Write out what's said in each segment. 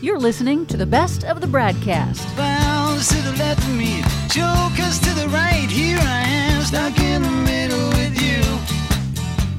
You're listening to the best of the BradCast. To the left of me, jokers to the right. Here I am, stuck in the middle with you.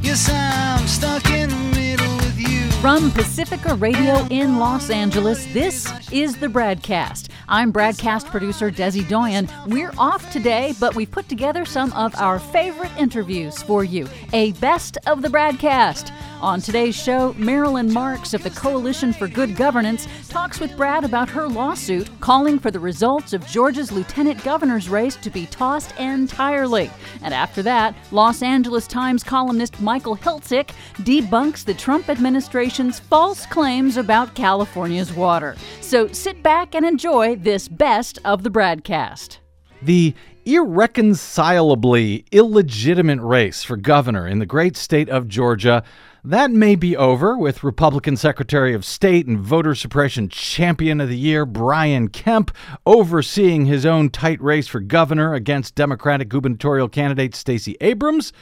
Yes, I'm stuck in the middle with you. From Pacifica Radio in Los Angeles, this is the BradCast. I'm BradCast producer Desi Doyen. We're off today, but we've put together some of our favorite interviews for you. A best of the BradCast. On today's show, Marilyn Marks of the Coalition for Good Governance talks with Brad about her lawsuit calling for the results of Georgia's lieutenant governor's race to be tossed entirely. And after that, Los Angeles Times columnist Michael Hiltzik debunks the Trump administration's false claims about California's water. So sit back and enjoy this best of the BradCast. The irreconcilably illegitimate race for governor in the great state of Georgia that may be over with Republican Secretary of State and voter suppression champion of the year Brian Kemp overseeing his own tight race for governor against Democratic gubernatorial candidate Stacey Abrams,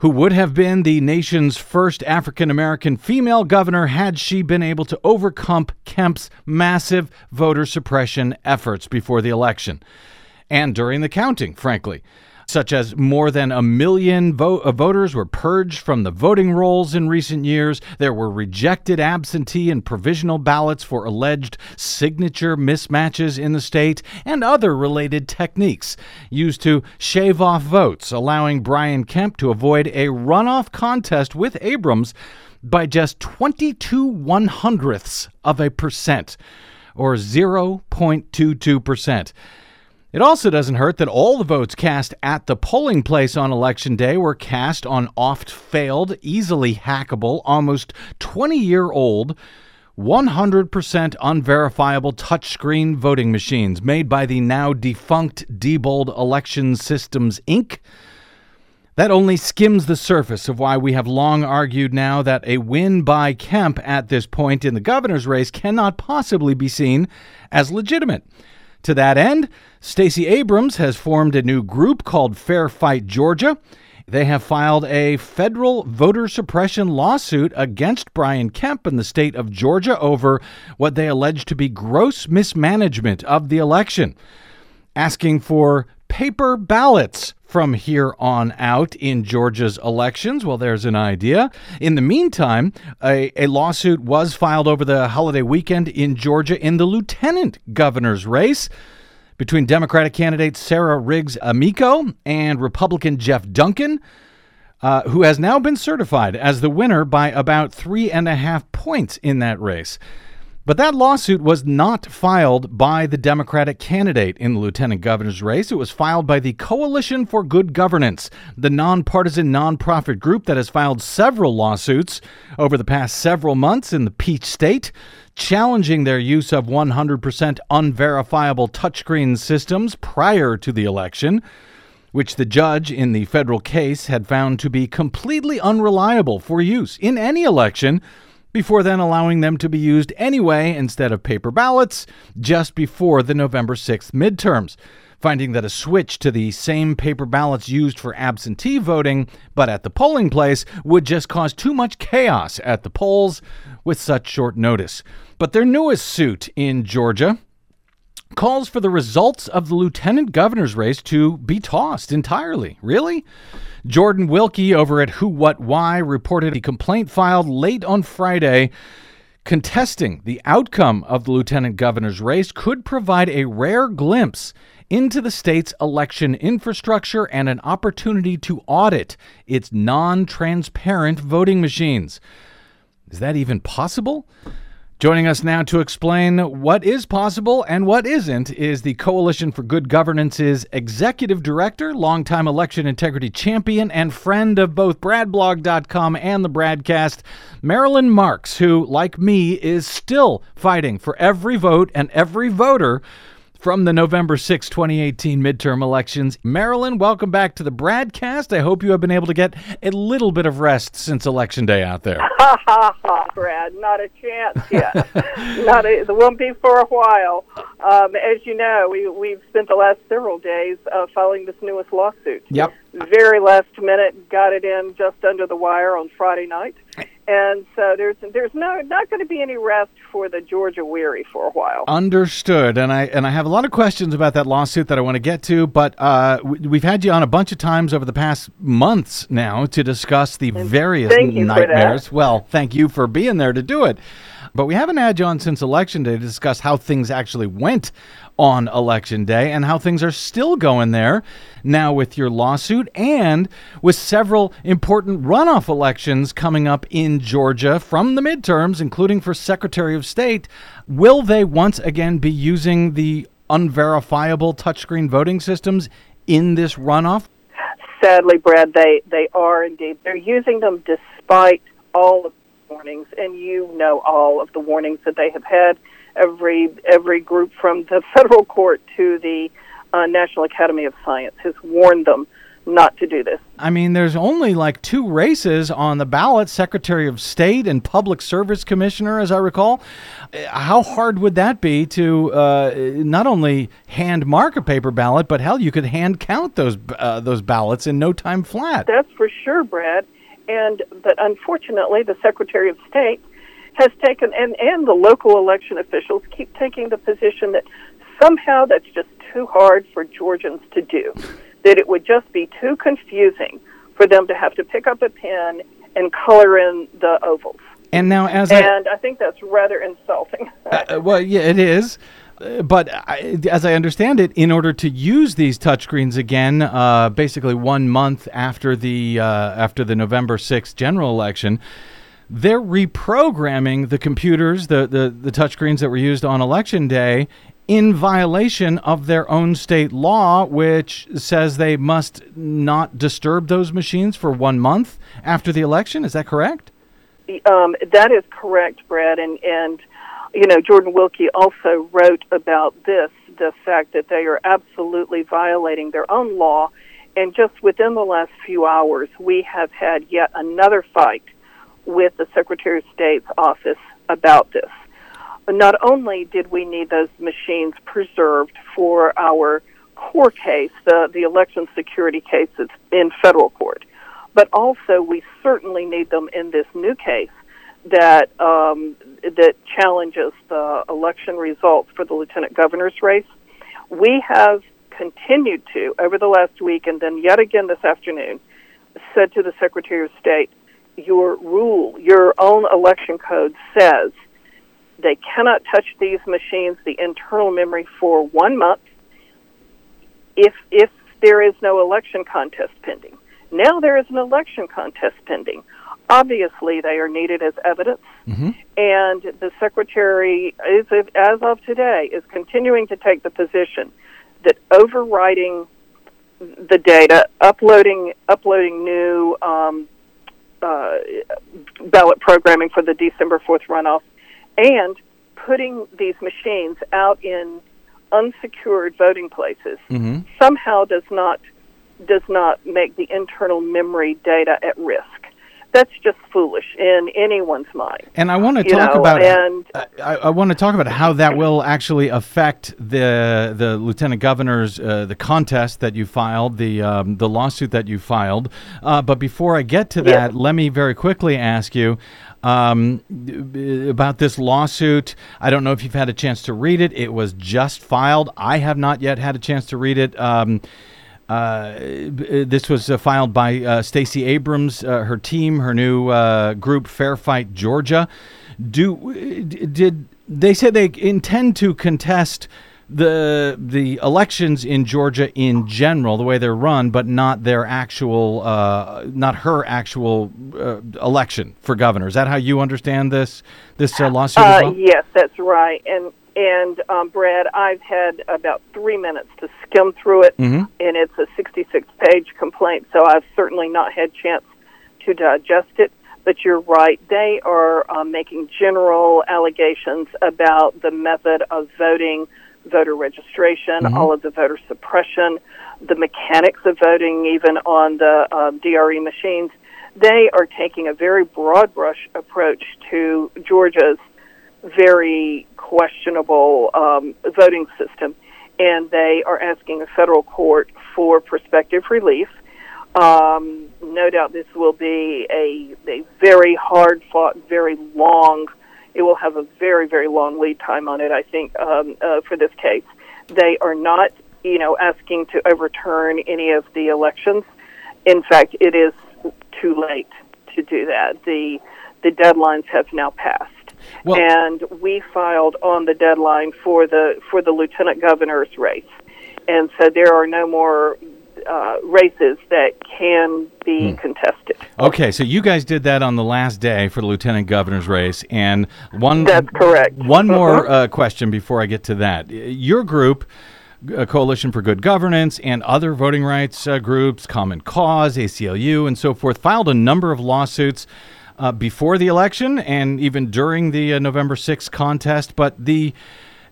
who would have been the nation's first African American female governor had she been able to overcome Kemp's massive voter suppression efforts before the election and during the counting, frankly such as more than a million vo- uh, voters were purged from the voting rolls in recent years. There were rejected absentee and provisional ballots for alleged signature mismatches in the state, and other related techniques used to shave off votes, allowing Brian Kemp to avoid a runoff contest with Abrams by just 22 one hundredths of a percent, or 0.22 percent. It also doesn't hurt that all the votes cast at the polling place on election day were cast on oft failed, easily hackable, almost 20 year old, 100% unverifiable touchscreen voting machines made by the now defunct Diebold Election Systems Inc. That only skims the surface of why we have long argued now that a win by Kemp at this point in the governor's race cannot possibly be seen as legitimate. To that end, Stacey Abrams has formed a new group called Fair Fight Georgia. They have filed a federal voter suppression lawsuit against Brian Kemp in the state of Georgia over what they allege to be gross mismanagement of the election, asking for paper ballots from here on out in Georgia's elections. Well, there's an idea. In the meantime, a, a, lawsuit was filed over the holiday weekend in Georgia in the lieutenant governor's race between Democratic candidate Sarah Riggs Amico and Republican Jeff Duncan. Uh, who has now been certified as the winner by about three and a half points in that race. But that lawsuit was not filed by the Democratic candidate in the lieutenant governor's race. It was filed by the Coalition for Good Governance, the nonpartisan nonprofit group that has filed several lawsuits over the past several months in the Peach State, challenging their use of 100% unverifiable touchscreen systems prior to the election which the judge in the federal case had found to be completely unreliable for use in any election before then allowing them to be used anyway instead of paper ballots just before the November 6th midterms, finding that a switch to the same paper ballots used for absentee voting but at the polling place would just cause too much chaos at the polls with such short notice. But their newest suit in Georgia calls for the results of the lieutenant governor's race to be tossed entirely. Really? Jordan Wilkie over at Who What Why reported a complaint filed late on Friday contesting the outcome of the lieutenant governor's race could provide a rare glimpse into the state's election infrastructure and an opportunity to audit its non transparent voting machines. Is that even possible? Joining us now to explain what is possible and what isn't is the Coalition for Good Governance's executive director, longtime election integrity champion, and friend of both BradBlog.com and the BradCast, Marilyn Marks, who, like me, is still fighting for every vote and every voter from the November 6, 2018 midterm elections. Marilyn, welcome back to the BradCast. I hope you have been able to get a little bit of rest since Election Day out there. Ha ha ha, Brad. Not a chance yet. Not a, the won't be for a while. Um, as you know, we, we've spent the last several days uh, filing this newest lawsuit. Yep. Very last minute, got it in just under the wire on Friday night And so there's there's no not going to be any rest for the Georgia weary for a while. Understood, and I and I have a lot of questions about that lawsuit that I want to get to, but uh, we- we've had you on a bunch of times over the past months now to discuss the various for that. nightmares. Well, thank you for being there to do it, but we haven't had you on since election day to discuss how things actually went on election day and how things are still going there now with your lawsuit and with several important runoff elections coming up in Georgia from the midterms, including for Secretary of State. Will they once again be using the unverifiable touchscreen voting systems in this runoff? Sadly, Brad, they they are indeed. They're using them despite all of warnings, and you know all of the warnings that they have had. Every every group from the federal court to the uh, National Academy of Science has warned them not to do this. I mean, there's only like two races on the ballot Secretary of State and Public Service Commissioner, as I recall. Uh, How hard would that be to uh, not only hand mark a paper ballot, but hell, you could hand count those, uh, those ballots in no time flat? That's for sure, Brad. And but unfortunately, the Secretary of State has taken, and and the local election officials keep taking the position that somehow that's just too hard for Georgians to do. That it would just be too confusing for them to have to pick up a pen and color in the ovals. And now, as I, And I think that's rather insulting. Uh, well, yeah, it is. But I, as I understand it, in order to use these touchscreens again, uh, basically one month after the uh, after the November sixth general election, they're reprogramming the computers, the, the the touchscreens that were used on election day, in violation of their own state law, which says they must not disturb those machines for one month after the election. Is that correct? Um, that is correct, Brad. And, and, you know, Jordan Wilkie also wrote about this the fact that they are absolutely violating their own law. And just within the last few hours, we have had yet another fight with the Secretary of State's office about this. Not only did we need those machines preserved for our core case, the, the election security case in federal court, but also we certainly need them in this new case that um, that challenges the election results for the lieutenant governor's race. We have continued to over the last week, and then yet again this afternoon, said to the Secretary of State, "Your rule, your own election code says." They cannot touch these machines, the internal memory, for one month if if there is no election contest pending. Now there is an election contest pending. Obviously, they are needed as evidence, Mm-hmm. and the secretary, is as of today, is continuing to take the position that overriding the data, uploading uploading new um, uh, ballot programming for the December fourth runoff, and putting these machines out in unsecured voting places Mm-hmm. somehow does not does not make the internal memory data at risk. That's just foolish in anyone's mind. And I want to talk know, about and I, I want to talk about how that will actually affect the the lieutenant governor's uh, the contest that you filed, the um, the lawsuit that you filed. Uh, but before I get to that, let me very quickly ask you um, about this lawsuit. I don't know if you've had a chance to read it. It was just filed. I have not yet had a chance to read it. Um, uh, this was uh, filed by uh, Stacey Abrams, uh, her team, her new uh, group, Fair Fight Georgia. Do did they said they intend to contest the the elections in Georgia in general, the way they're run, but not their actual, uh, not her actual uh, election for governor. Is that how you understand this this uh, lawsuit as Uh, well? yes, that's right. And and um, Brad, I've had about three minutes to skim through it, Mhm. and it's a 66-page complaint, so I've certainly not had chance to digest it. But you're right; they are um, making general allegations about the method of voting, voter registration, all of the voter suppression, the mechanics of voting, even on the um, DRE machines. They are taking a very broad brush approach to Georgia's very questionable um, voting system, and they are asking a federal court for prospective relief. Um, no doubt this will be a, a very hard fought, very long. It will have a very, very long lead time on it. I think um, uh, for this case, they are not, you know, asking to overturn any of the elections. In fact, it is too late to do that. The the deadlines have now passed. Well- and we filed on the deadline for the for the lieutenant governor's race, and so there are no more uh, races that can be contested. Okay, so you guys did that on the last day for the lieutenant governor's race, and one That's correct. One more Mhm. uh, question before I get to that. Your group, uh, Coalition for Good Governance, and other voting rights uh, groups, Common Cause, ACLU, and so forth, filed a number of lawsuits. Uh, before the election and even during the uh, November 6th contest, but the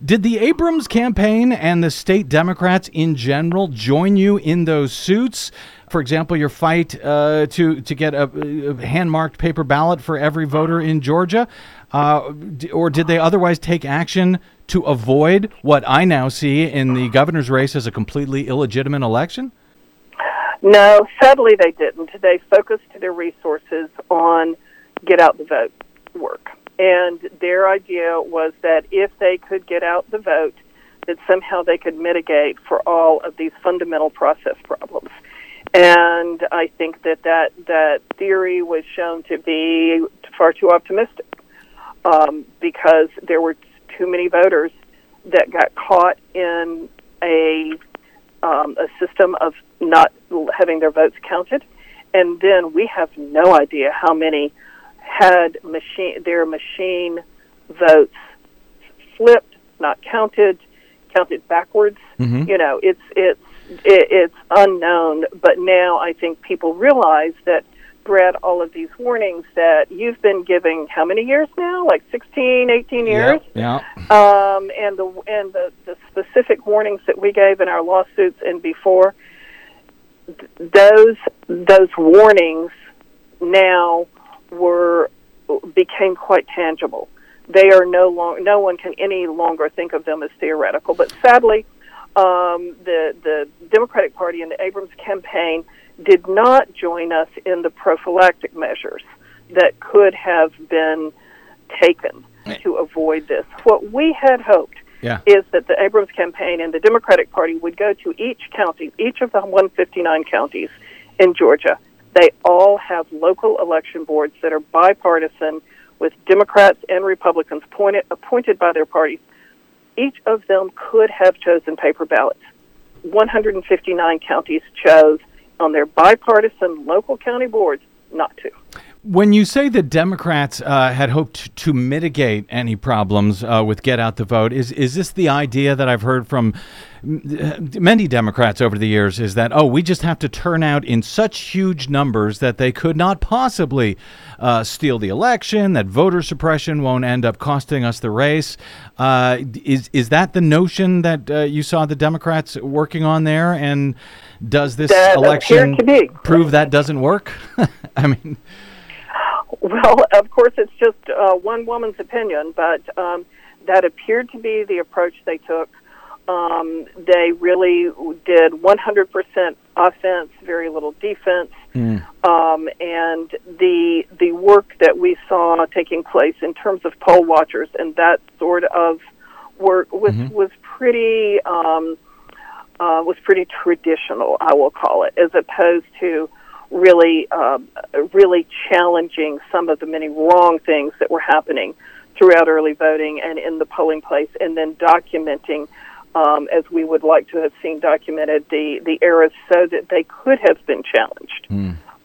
did the Abrams campaign and the state Democrats in general join you in those suits? For example, your fight uh, to to get a, a hand-marked paper ballot for every voter in Georgia, uh, or did they otherwise take action to avoid what I now see in the governor's race as a completely illegitimate election? No, sadly they didn't. They focused their resources on get out the vote work. And their idea was that if they could get out the vote, that somehow they could mitigate for all of these fundamental process problems. And I think that that, that theory was shown to be far too optimistic um, because there were too many voters that got caught in a um, a system of not having their votes counted, and then we have no idea how many had machine their machine votes flipped, not counted, counted backwards. Mhm. You know, it's it's it, it's unknown. But now I think people realize that. Brad, all of these warnings that you've been giving how many years now? Like 16, 18 years? Yeah. um, and the and the, the specific warnings that we gave in our lawsuits and before th- those those warnings now were became quite tangible. They are no long no one can any longer think of them as theoretical. But sadly, um, the the Democratic Party and the Abrams campaign did not join us in the prophylactic measures that could have been taken to avoid this. What we had hoped Yeah. is that the Abrams campaign and the Democratic Party would go to each county, each of the 159 counties in Georgia. They all have local election boards that are bipartisan with Democrats and Republicans appointed, appointed by their parties. Each of them could have chosen paper ballots. 159 counties chose on their bipartisan local county boards not to. When you say the Democrats uh, had hoped to mitigate any problems uh, with get out the vote, is is this the idea that I've heard from many Democrats over the years? Is that oh, we just have to turn out in such huge numbers that they could not possibly uh, steal the election, that voter suppression won't end up costing us the race. Uh, is is that the notion that uh, you saw the Democrats working on there? And does this That election appeared to be. prove that doesn't work? I mean. Well, of course, it's just uh, one woman's opinion, but um, that appeared to be the approach they took. Um, they really did 100% offense, very little defense, um, and the the work that we saw taking place in terms of poll watchers and that sort of work was was pretty um, uh, was pretty traditional, I will call it, as opposed to really um, really challenging some of the many wrong things that were happening throughout early voting and in the polling place, and then documenting. Um, as we would like to have seen documented the, the errors so that they could have been challenged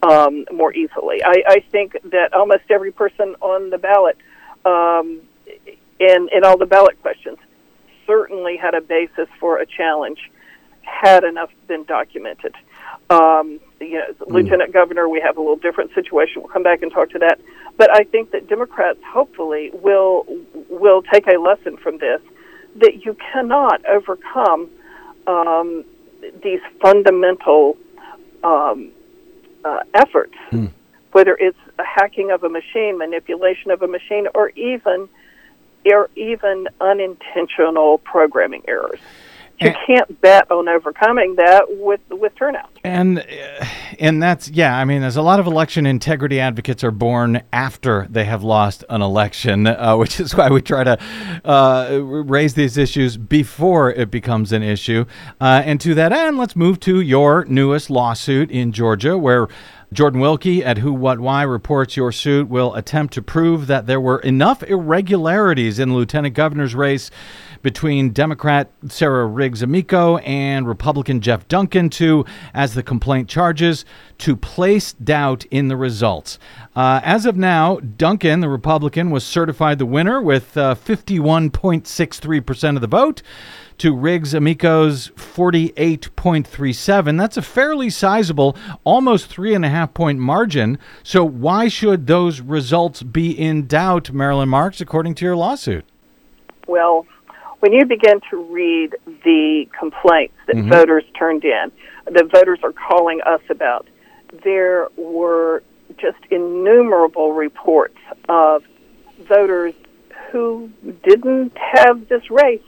um, more easily. I, I think that almost every person on the ballot um, in, in all the ballot questions certainly had a basis for a challenge had enough been documented. Um, you know, a Lieutenant Governor, we have a little different situation. We'll come back and talk to that. But I think that Democrats hopefully will will take a lesson from this that you cannot overcome um, these fundamental um, uh, efforts, whether it's a hacking of a machine, manipulation of a machine, or even or even unintentional programming errors. You And- can't bet on overcoming that with with turnout. And uh, and that's yeah. I mean, there's a lot of election integrity advocates are born after they have lost an election, uh, which is why we try to uh, raise these issues before it becomes an issue. Uh, and to that end, let's move to your newest lawsuit in Georgia, where. Jordan Wilkie at Who What Why reports your suit will attempt to prove that there were enough irregularities in the lieutenant governor's race between Democrat Sarah Riggs Amico and Republican Jeff Duncan to, as the complaint charges, to place doubt in the results. Uh, as of now, Duncan, the Republican, was certified the winner with uh, 51.63% of the vote to Riggs Amico's 48.37. That's a fairly sizable, almost three and a half point margin. So, why should those results be in doubt, Marilyn Marks, according to your lawsuit? Well, when you begin to read the complaints that voters turned in, that voters are calling us about, there were just innumerable reports of voters who didn't have this race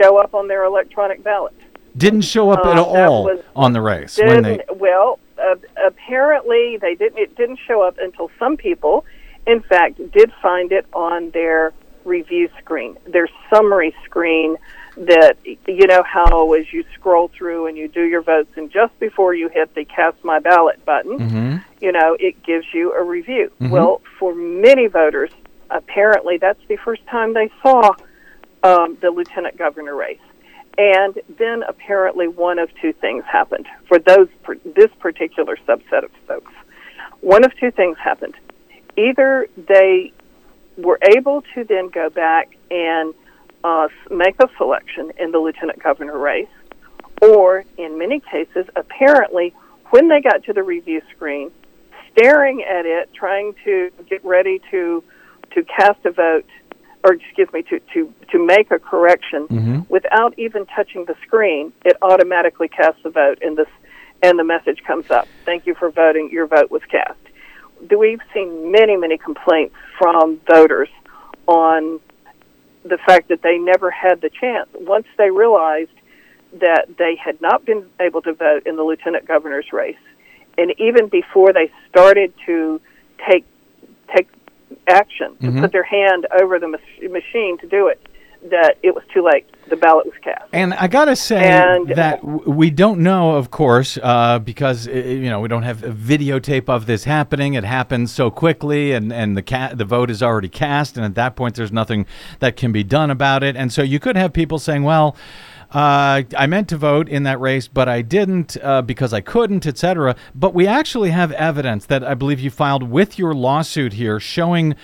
show up on their electronic ballot. Didn't show up at Uh, all was- on the race when they. Well, uh, apparently they didn't. It didn't show up until some people, in fact, did find it on their review screen, their summary screen. That you know how as you scroll through and you do your votes, and just before you hit the cast my ballot button, Mm-hmm. you know it gives you a review. Well, for many voters, apparently that's the first time they saw um, the lieutenant governor race. And then apparently one of two things happened for those this particular subset of folks. One of two things happened. Either they were able to then go back and uh, make a selection in the lieutenant governor race, or in many cases, apparently, when they got to the review screen, staring at it, trying to get ready to to cast a vote, or excuse me, to to to make a correction without even touching the screen, it automatically casts a vote, and this and the message comes up. Thank you for voting. Your vote was cast. We've seen many, many complaints from voters on the fact that they never had the chance. Once they realized that they had not been able to vote in the lieutenant governor's race, and even before they started to take take action to mm-hmm. put their hand over the mach- machine to do it, that it was too late. The ballot was cast. And I gotta say And- that w- we don't know, of course, uh, because uh, you know we don't have a videotape of this happening. It happens so quickly, and and the ca- the vote is already cast, and at that point, there's nothing that can be done about it. And so you could have people saying, "Well, uh, I meant to vote in that race, but I didn't uh, because I couldn't, etc." But we actually have evidence that I believe you filed with your lawsuit here, showing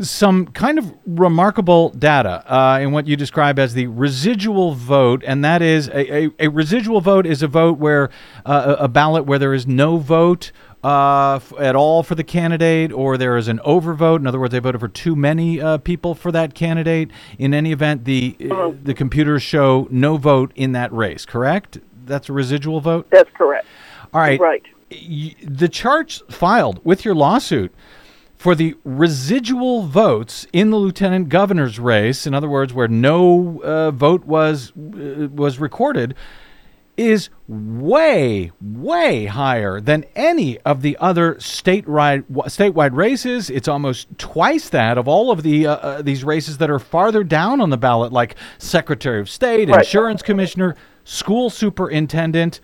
some kind of remarkable data uh, in what you describe as the residual vote, and that is a, a, a residual vote is a vote where uh, a ballot where there is no vote uh, f- at all for the candidate, or there is an overvote. In other words, they voted for too many uh, people for that candidate. In any event, the uh, the computers show no vote in that race. Correct? That's a residual vote. That's correct. All right. Right. Y- The charts filed with your lawsuit for the residual votes in the lieutenant governor's race, in other words, where no uh, vote was uh, was recorded, is way, way higher than any of the other statewide statewide races. It's almost twice that of all of the uh, uh, these races that are farther down on the ballot, like Secretary of State, Right. Insurance Commissioner, School Superintendent.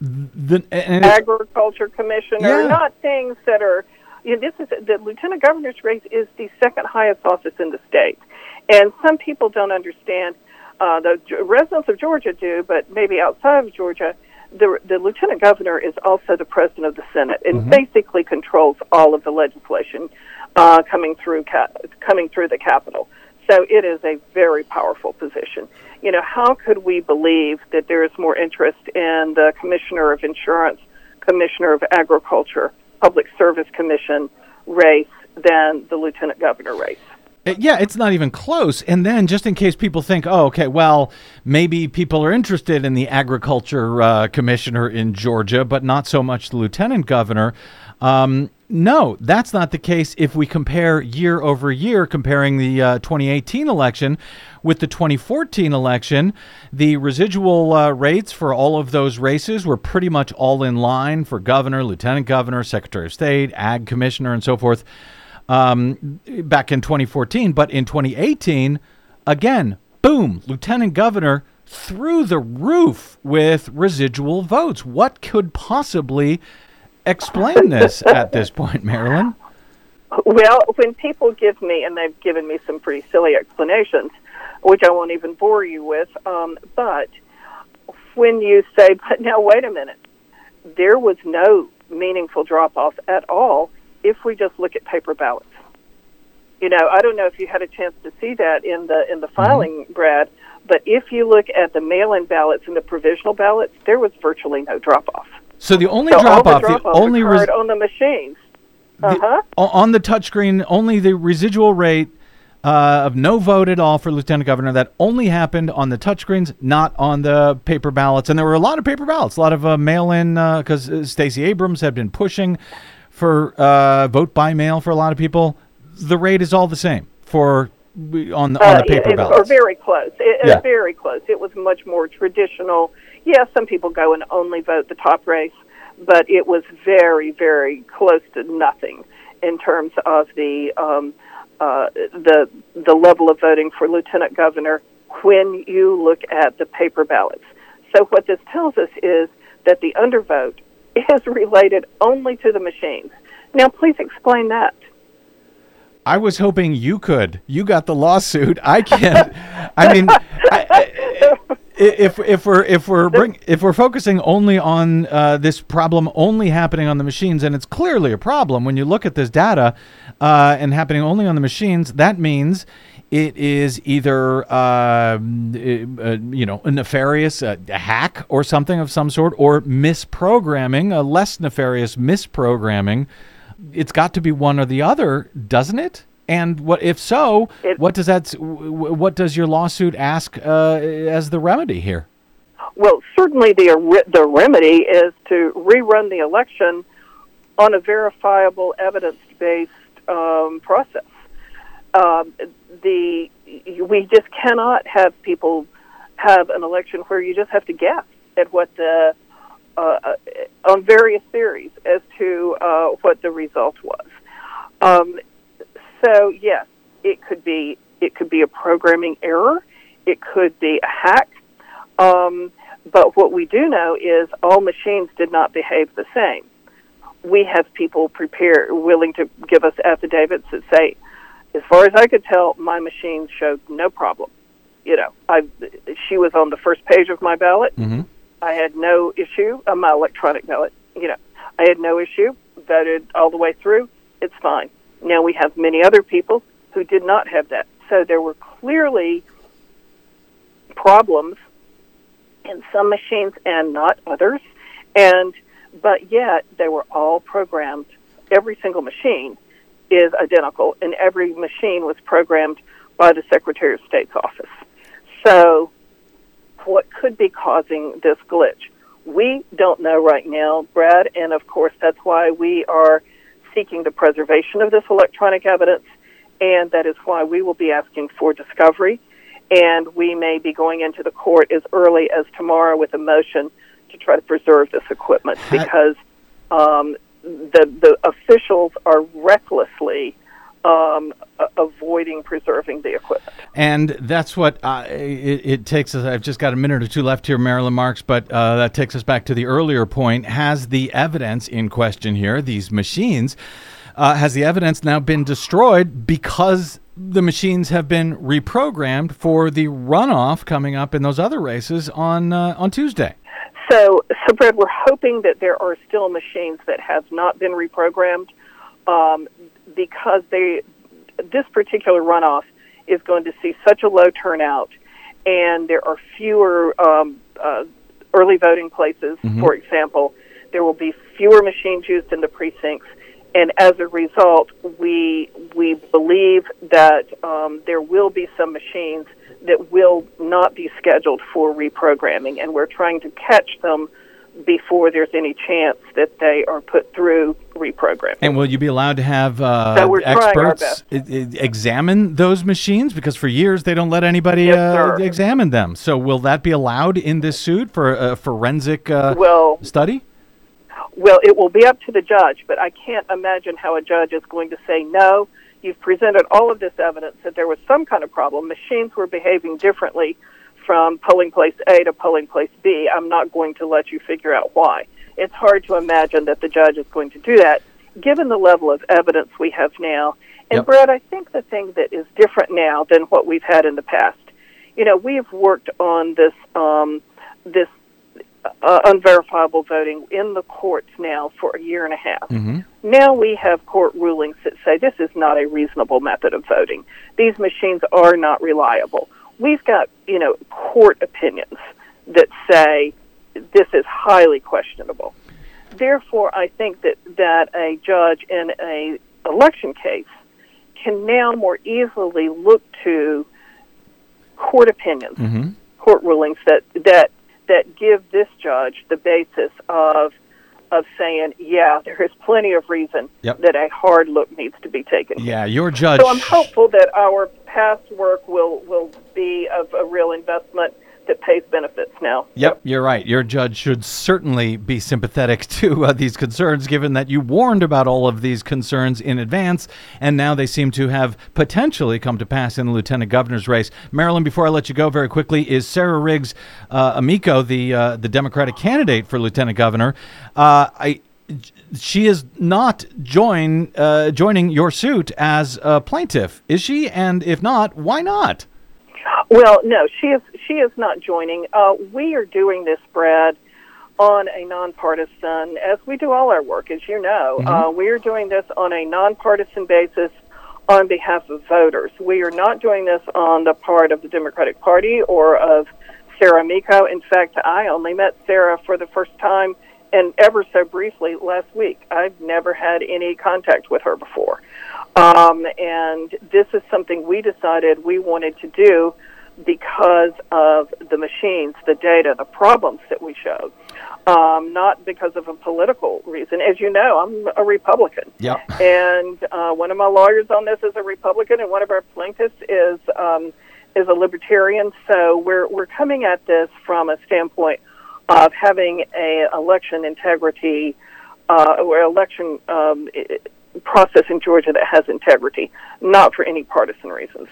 The, and agriculture commissioner, Yeah. not things that are. You know, this is the lieutenant governor's race is the second highest office in the state, and some people don't understand. Uh, the residents of Georgia do, but maybe outside of Georgia, the the lieutenant governor is also the president of the Senate and basically controls all of the legislation uh, coming through ca- coming through the Capitol. So it is a very powerful position. You know, how could we believe that there is more interest in the Commissioner of Insurance, Commissioner of Agriculture, Public Service Commission race than the Lieutenant Governor race? Yeah, it's not even close. And then, just in case people think, oh, okay, well, maybe people are interested in the agriculture uh, commissioner in Georgia, but not so much the lieutenant governor. Um, no, that's not the case if we compare year over year, comparing the uh, 2018 election with the 2014 election. The residual uh, rates for all of those races were pretty much all in line for governor, lieutenant governor, secretary of state, ag commissioner, and so forth um, back in 2014. But in 2018, again, boom, lieutenant governor through the roof with residual votes. What could possibly explain this at this point, Marilyn? Well, when people give me, and they've given me some pretty silly explanations, which I won't even bore you with, um, but when you say, but now wait a minute, there was no meaningful drop off at all if we just look at paper ballots. You know, I don't know if you had a chance to see that in the in the filing, mm-hmm. Brad, but if you look at the mail-in ballots and the provisional ballots, there was virtually no drop off. So the only so drop off, the, only res- on the machines, uh-huh. the, on the touchscreen, only the residual rate uh, of no vote at all for lieutenant governor. That only happened on the touchscreens, not on the paper ballots. And there were a lot of paper ballots, a lot of uh, mail-in because uh, Stacey Abrams had been pushing for uh, vote by mail for a lot of people. The rate is all the same for on the, on the uh, paper ballots, or very close. It, yeah. very close. It was much more traditional yes, some people go and only vote the top race, but it was very, very close to nothing in terms of the um, uh, the the level of voting for lieutenant governor when you look at the paper ballots. So what this tells us is that the undervote is related only to the machines. Now, please explain that. I was hoping you could. You got the lawsuit. I can't. I mean, I, if if we're if we're bring, if we're focusing only on uh, this problem only happening on the machines, and it's clearly a problem when you look at this data uh, and happening only on the machines, that means it is either uh, uh you know a nefarious a hack or something of some sort, or misprogramming, a less nefarious misprogramming. It's got to be one or the other, doesn't it? And what if so? It, what does that? What does your lawsuit ask uh, as the remedy here? Well, certainly the the remedy is to rerun the election on a verifiable, evidence based um, process. Um, the we just cannot have people have an election where you just have to guess at what the uh, uh on various theories as to uh, what the result was. Um, so yes, it could be it could be a programming error, it could be a hack. Um, but what we do know is all machines did not behave the same. We have people prepared, willing to give us affidavits that say, as far as I could tell, my machine showed no problem. You know, I she was on the first page of my ballot. Mm-hmm. I had no issue on my electronic ballot. You know, I had no issue. Voted all the way through. It's fine. Now we have many other people who did not have that. So there were clearly problems in some machines and not others. And but yet they were all programmed. Every single machine is identical, and every machine was programmed by the Secretary of State's office. So, what could be causing this glitch? We don't know right now, Brad, and of course that's why we are seeking the preservation of this electronic evidence, and that is why we will be asking for discovery. And we may be going into the court as early as tomorrow with a motion to try to preserve this equipment because um, the the officials are recklessly um, avoiding preserving the equipment. And that's what uh, it, it, takes us. I've just got a minute or two left here, Marilyn Marks, but uh, that takes us back to the earlier point. Has the evidence in question here, these machines, uh, has the evidence now been destroyed because the machines have been reprogrammed for the runoff coming up in those other races on uh, on Tuesday? So, so Brad, we're hoping that there are still machines that have not been reprogrammed. Um, because they this particular runoff is going to see such a low turnout, and there are fewer um, uh, early voting places. Mm-hmm. For example, there will be fewer machines used in the precincts, and as a result, we we believe that um, there will be some machines that will not be scheduled for reprogramming, and we're trying to catch them before there's any chance that they are put through reprogramming. And will you be allowed to have uh, So we're trying our experts i- i- examine those machines? Because for years they don't let anybody Yes, uh, examine them. So will that be allowed in this suit for a forensic uh, well, study? Well, it will be up to the judge, but I can't imagine how a judge is going to say no. You've presented all of this evidence that there was some kind of problem. Machines were behaving differently from polling place A to polling place B. I'm not going to let you figure out why. It's hard to imagine that the judge is going to do that, given the level of evidence we have now. And Yep. Brett, I think the thing that is different now than what we've had in the past, you know, we've worked on this um, this uh, unverifiable voting in the courts now for a year and a half. Mm-hmm. Now we have court rulings that say this is not a reasonable method of voting. These machines are not reliable. We've got, you know, court opinions that say this is highly questionable. Therefore, I think that, that a judge in a election case can now more easily look to court opinions Mm-hmm. court rulings that that that give this judge the basis of of saying, yeah, there is plenty of reason Yep. that a hard look needs to be taken. Yeah, your judge. So I'm hopeful that our past work will will be of a real investment that pays benefits now. Yep, you're right. Your judge should certainly be sympathetic to uh, these concerns, given that you warned about all of these concerns in advance, and now they seem to have potentially come to pass in the lieutenant governor's race. Marilyn, before I let you go, very quickly, is Sarah Riggs uh, Amico the uh, the Democratic candidate for lieutenant governor? Uh, I. She is not join uh, joining your suit as a plaintiff, is she? And if not, why not? Well, no, she is she is not joining. Uh, we are doing this, Brad, on a nonpartisan, as we do all our work, as you know. Uh, we are doing this on a nonpartisan basis on behalf of voters. We are not doing this on the part of the Democratic Party or of Sarah Amico. In fact, I only met Sarah for the first time and ever so briefly last week. I've never had any contact with her before. Um, and this is something we decided we wanted to do because of the machines, the data, the problems that we showed, um, not because of a political reason. As you know, I'm a Republican. Yep. And uh, one of my lawyers on this is a Republican, and one of our plaintiffs is um, is a Libertarian. So we're we're coming at this from a standpoint of having a election integrity uh, or election um, process in Georgia that has integrity, not for any partisan reasons.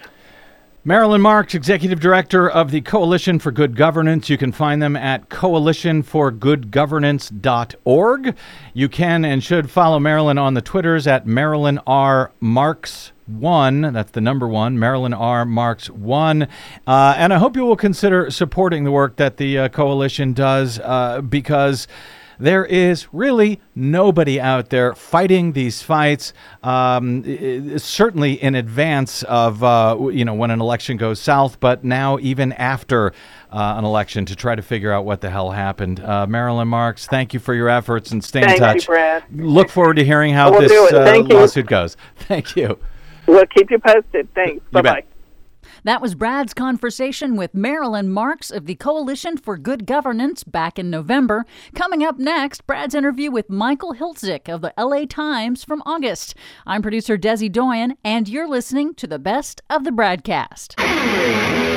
Marilyn Marks, Executive Director of the Coalition for Good Governance. You can find them at coalitionforgoodgovernance.org. You can and should follow Marilyn on the Twitters at Marilyn R. Marks. One, that's the number one, Marilyn R. Marks one. Uh, and I hope you will consider supporting the work that the uh, coalition does uh, because there is really nobody out there fighting these fights. Um, certainly in advance of uh, you know when an election goes south, but now even after uh, an election to try to figure out what the hell happened. Uh, Marilyn Marks, thank you for your efforts and stay in touch. Thank you. Brad. Look forward to hearing how We'll this uh, you. lawsuit goes. Thank you. We'll keep you posted. Thanks. Bye bye. That was Brad's conversation with Marilyn Marks of the Coalition for Good Governance back in November. Coming up next, Brad's interview with Michael Hiltzik of the LA Times from August. I'm producer Desi Doyen, and you're listening to the best of the Bradcast.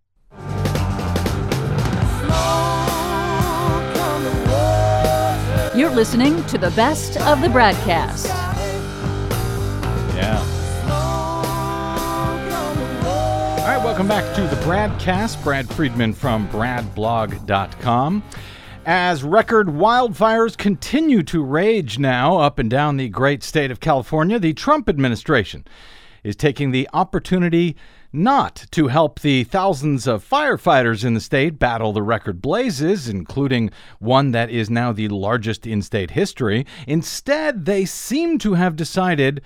You're listening to the best of the BradCast. Yeah. All right, welcome back to the BradCast. Brad Friedman from bradblog.com. As record wildfires continue to rage now up and down the great state of California, the Trump administration is taking the opportunity not to help the thousands of firefighters in the state battle the record blazes, including one that is now the largest in state history. Instead, they seem to have decided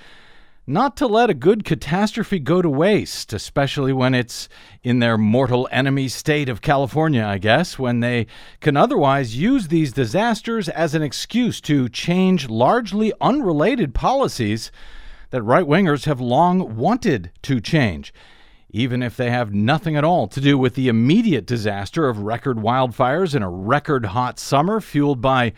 not to let a good catastrophe go to waste, especially when it's in their mortal enemy state of California, I guess, when they can otherwise use these disasters as an excuse to change largely unrelated policies that right wingers have long wanted to change. Even if they have nothing at all to do with the immediate disaster of record wildfires in a record hot summer fueled by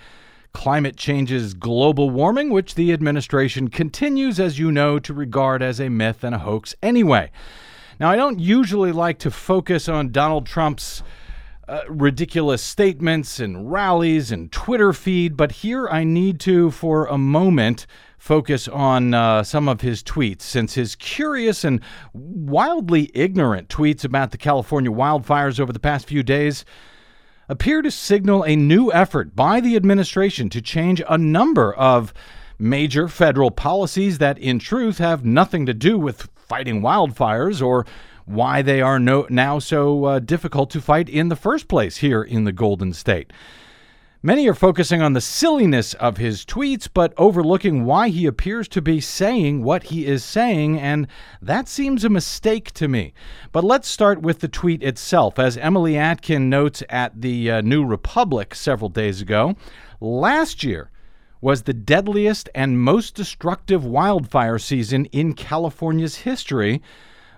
climate change's global warming, which the administration continues, as you know, to regard as a myth and a hoax anyway. Now, I don't usually like to focus on Donald Trump's uh, ridiculous statements and rallies and Twitter feed, but here I need to, for a moment, focus on uh, some of his tweets, since his curious and wildly ignorant tweets about the California wildfires over the past few days appear to signal a new effort by the administration to change a number of major federal policies that, in truth, have nothing to do with fighting wildfires or why they are no, now so uh, difficult to fight in the first place here in the Golden State. Many are focusing on the silliness of his tweets, but overlooking why he appears to be saying what he is saying, and that seems a mistake to me. But let's start with the tweet itself. As Emily Atkin notes at the uh, New Republic several days ago, last year was the deadliest and most destructive wildfire season in California's history.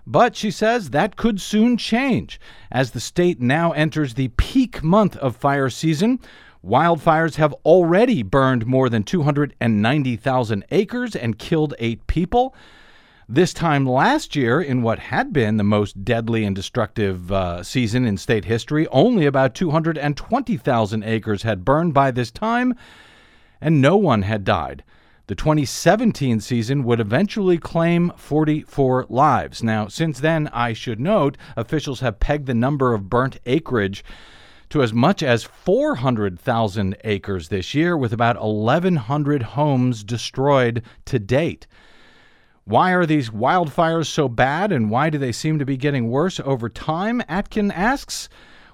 But she says that could soon change as the state now enters the peak month of fire season Wildfires have already burned more than 290,000 acres and killed eight people. This time last year, in what had been the most deadly and destructive uh, season in state history, only about 220,000 acres had burned by this time, and no one had died. The 2017 season would eventually claim 44 lives. Now, since then, I should note, officials have pegged the number of burnt acreage to as much as 400,000 acres this year, with about 1,100 homes destroyed to date. Why are these wildfires so bad and why do they seem to be getting worse over time? Atkin asks.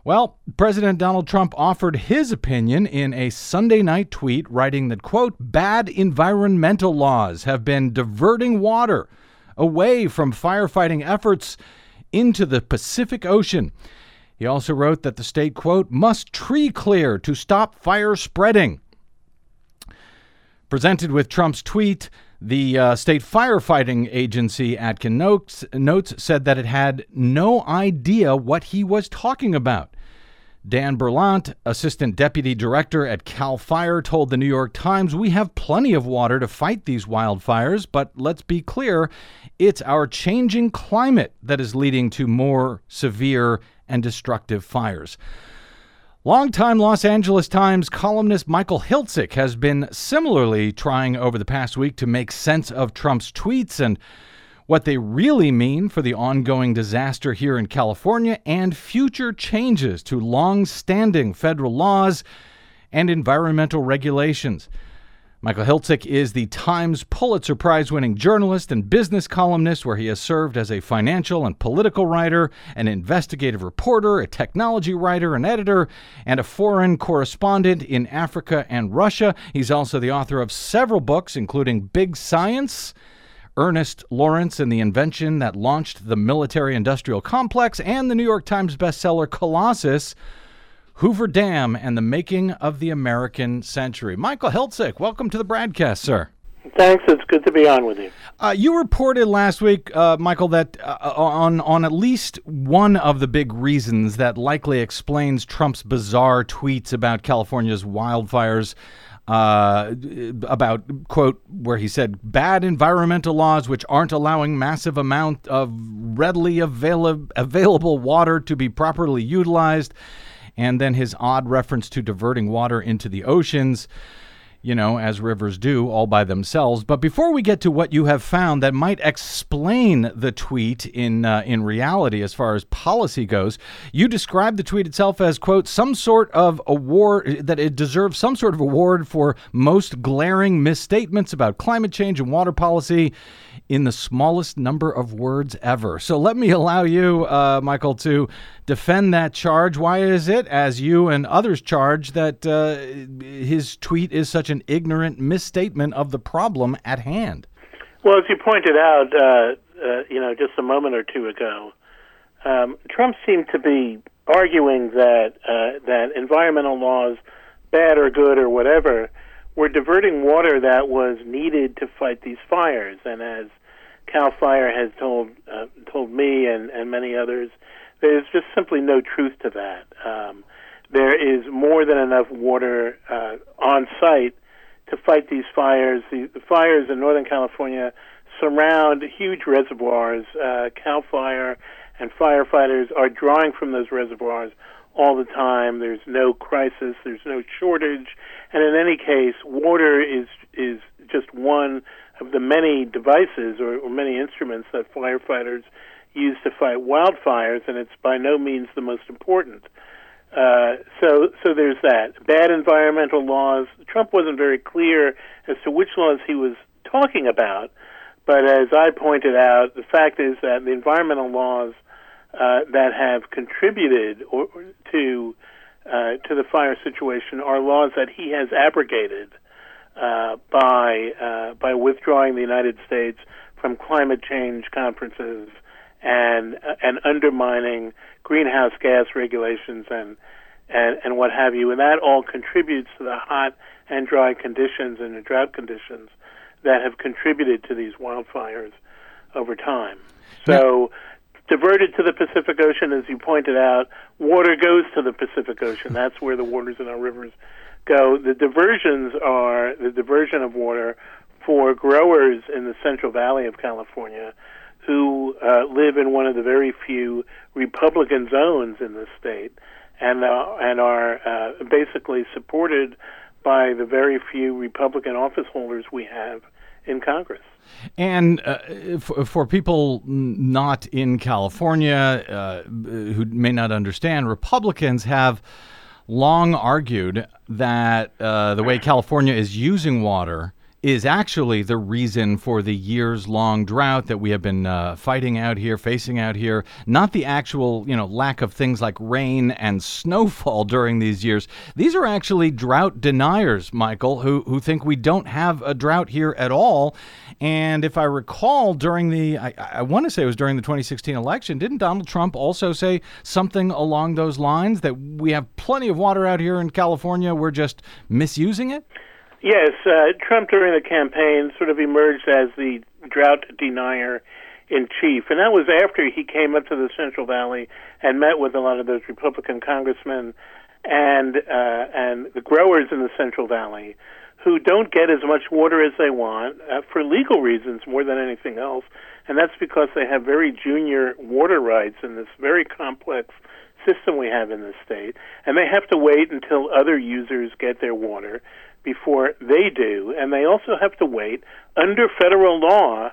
Well, President Donald Trump offered his opinion in a Sunday night tweet, writing that, quote, bad environmental laws have been diverting water away from firefighting efforts into the Pacific Ocean. He also wrote that the state, quote, must tree clear to stop fire spreading. Presented with Trump's tweet, the uh, state firefighting agency, Atkin Notes, Notes, said that it had no idea what he was talking about. Dan Berlant, assistant deputy director at CAL FIRE, told the New York Times, We have plenty of water to fight these wildfires, but let's be clear, it's our changing climate that is leading to more severe and destructive fires. Longtime Los Angeles Times columnist Michael Hiltzik has been similarly trying over the past week to make sense of Trump's tweets and what they really mean for the ongoing disaster here in California and future changes to long standing federal laws and environmental regulations. Michael Hiltzik is the Times Pulitzer Prize winning journalist and business columnist, where he has served as a financial and political writer, an investigative reporter, a technology writer and editor, and a foreign correspondent in Africa and Russia. He's also the author of several books, including Big Science. Ernest Lawrence and the Invention That Launched the Military Industrial Complex, and the New York Times bestseller Colossus, Hoover Dam and the Making of the American Century. Michael Hiltzik, welcome to the BradCast, sir. Thanks. It's good to be on with you. Uh, you reported last week, uh, Michael, that uh, on on at least one of the big reasons that likely explains Trump's bizarre tweets about California's wildfires. Uh, about quote where he said bad environmental laws which aren't allowing massive amount of readily avail- available water to be properly utilized and then his odd reference to diverting water into the oceans. You know, as rivers do all by themselves. But before we get to what you have found that might explain the tweet in uh, in reality as far as policy goes, you described the tweet itself as quote some sort of award that it deserves some sort of award for most glaring misstatements about climate change and water policy in the smallest number of words ever. So let me allow you, uh, Michael, to defend that charge. Why is it, as you and others charge, that uh, his tweet is such an ignorant misstatement of the problem at hand? Well, as you pointed out, uh, uh, you know, just a moment or two ago, um, Trump seemed to be arguing that uh, that environmental laws, bad or good or whatever, were diverting water that was needed to fight these fires. And as Cal Fire has told uh, told me and, and many others, there's just simply no truth to that. Um, there is more than enough water uh, on site to fight these fires. The, the fires in Northern California surround huge reservoirs. Uh, Cal Fire and firefighters are drawing from those reservoirs all the time. There's no crisis. There's no shortage. And in any case, water is is just one of the many devices or, or many instruments that firefighters use to fight wildfires, and it's by no means the most important. Uh, so, so there's that. Bad environmental laws. Trump wasn't very clear as to which laws he was talking about, but as I pointed out, the fact is that the environmental laws uh, that have contributed or, to uh, to the fire situation are laws that he has abrogated uh, by uh, by withdrawing the United States from climate change conferences and uh, and undermining greenhouse gas regulations and, and and what have you, and that all contributes to the hot and dry conditions and the drought conditions that have contributed to these wildfires over time. So diverted to the Pacific Ocean, as you pointed out, water goes to the Pacific Ocean. That's where the waters in our rivers go. The diversions are the diversion of water for growers in the Central Valley of California who uh, live in one of the very few Republican zones in the state and uh, and are uh, basically supported by the very few Republican office holders we have in Congress. And uh, for, for, people not in California uh, who may not understand, Republicans have long argued that uh, the way California is using water is actually the reason for the years long drought that we have been uh, fighting out here, facing out here, not the actual, you know, lack of things like rain and snowfall during these years. These are actually drought deniers, Michael, who, who think we don't have a drought here at all. And if I recall, during the, I, I want to say it was during the 2016 election, didn't Donald Trump also say something along those lines that we have plenty of water out here in California, we're just misusing it? Yes, uh, Trump during the campaign sort of emerged as the drought denier in chief, and that was after he came up to the Central Valley and met with a lot of those Republican congressmen and uh, and the growers in the Central Valley who don't get as much water as they want uh, for legal reasons more than anything else, and that's because they have very junior water rights in this very complex system we have in the state, and they have to wait until other users get their water before they do, and they also have to wait under federal law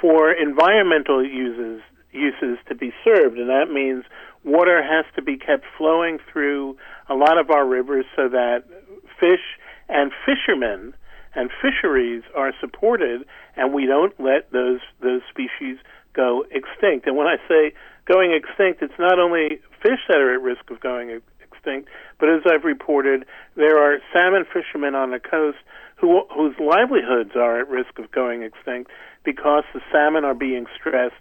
for environmental uses uses to be served, and that means water has to be kept flowing through a lot of our rivers so that fish and fishermen and fisheries are supported, and we don't let those those species go extinct. And when I say going extinct, it's not only fish that are at risk of going extinct. But as I've reported, there are salmon fishermen on the coast who, whose livelihoods are at risk of going extinct because the salmon are being stressed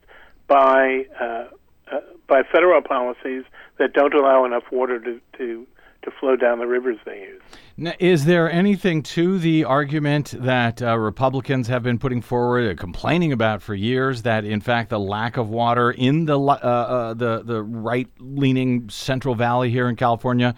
by uh, uh, by federal policies that don't allow enough water to, to to flow down the rivers they use. Now, is there anything to the argument that uh, Republicans have been putting forward, uh, complaining about for years, that in fact the lack of water in the uh, uh the the right-leaning Central Valley here in California?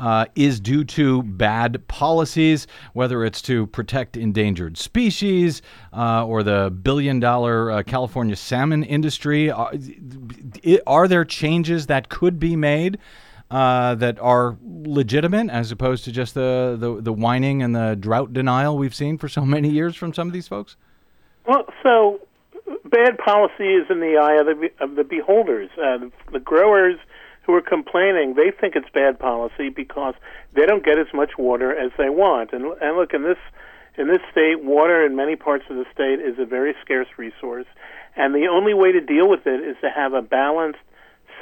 Uh, is due to bad policies, whether it's to protect endangered species uh, or the billion dollar uh, California salmon industry. Are, are, there changes that could be made uh, that are legitimate as opposed to just the, the, the whining and the drought denial we've seen for so many years from some of these folks? Well, so bad policy is in the eye of the, of the beholders. Uh, the, the growers who are complaining, they think it's bad policy because they don't get as much water as they want. And, and look, in this in this state, water in many parts of the state is a very scarce resource, and the only way to deal with it is to have a balanced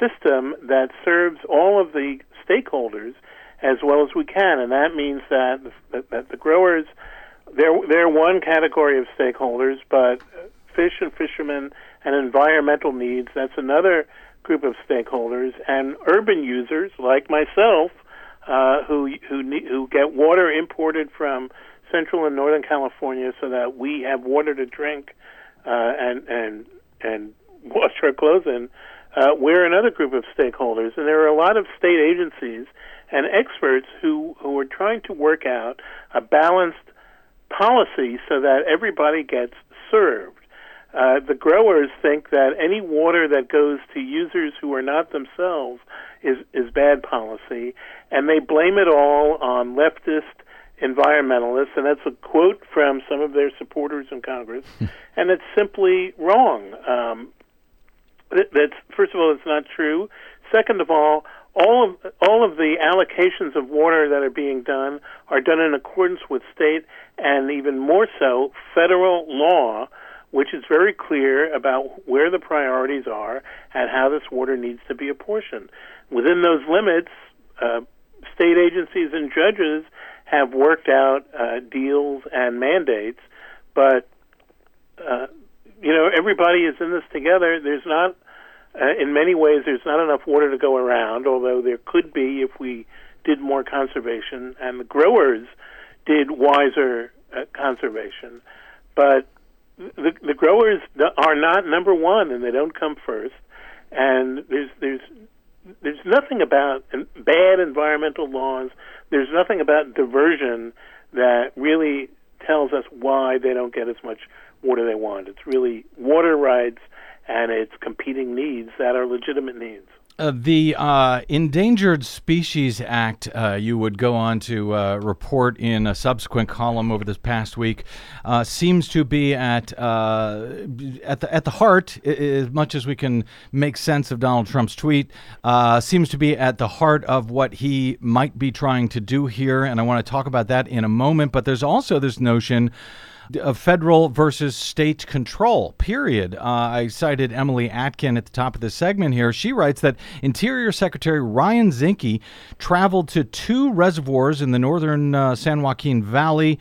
system that serves all of the stakeholders as well as we can, and that means that that, that the growers they're they're one category of stakeholders, but fish and fishermen and environmental needs that's another group of stakeholders, and urban users like myself uh, who who need, who get water imported from Central and Northern California so that we have water to drink uh, and and and wash our clothes in. Uh, we're another group of stakeholders, and there are a lot of state agencies and experts who who are trying to work out a balanced policy so that everybody gets served. Uh, the growers think that any water that goes to users who are not themselves is is bad policy, and they blame it all on leftist environmentalists, and that's a quote from some of their supporters in Congress, and it's simply wrong. Um, that's first of all, it's not true. Second of all, all of all of the allocations of water that are being done are done in accordance with state and even more so federal law, which is very clear about where the priorities are and how this water needs to be apportioned. Within those limits, uh, state agencies and judges have worked out uh, deals and mandates, but uh, you know everybody is in this together. There's not, uh, in many ways, there's not enough water to go around. Although there could be if we did more conservation, and the growers did wiser uh, conservation, but the, the growers are not number one, and they don't come first. And there's there's there's nothing about bad environmental laws. There's nothing about diversion that really tells us why they don't get as much water they want. It's really water rights and it's competing needs that are legitimate needs. Uh, the uh, Endangered Species Act, uh, you would go on to uh, report in a subsequent column over this past week, uh, seems to be at uh, at the at the heart, as much as we can make sense of Donald Trump's tweet, seems to be at the heart of what he might be trying to do here, and I want to talk about that in a moment. But there's also this notion of federal versus state control, period. Uh, I cited Emily Atkin at the top of the segment here. She writes that Interior Secretary Ryan Zinke traveled to two reservoirs in the northern uh, San Joaquin Valley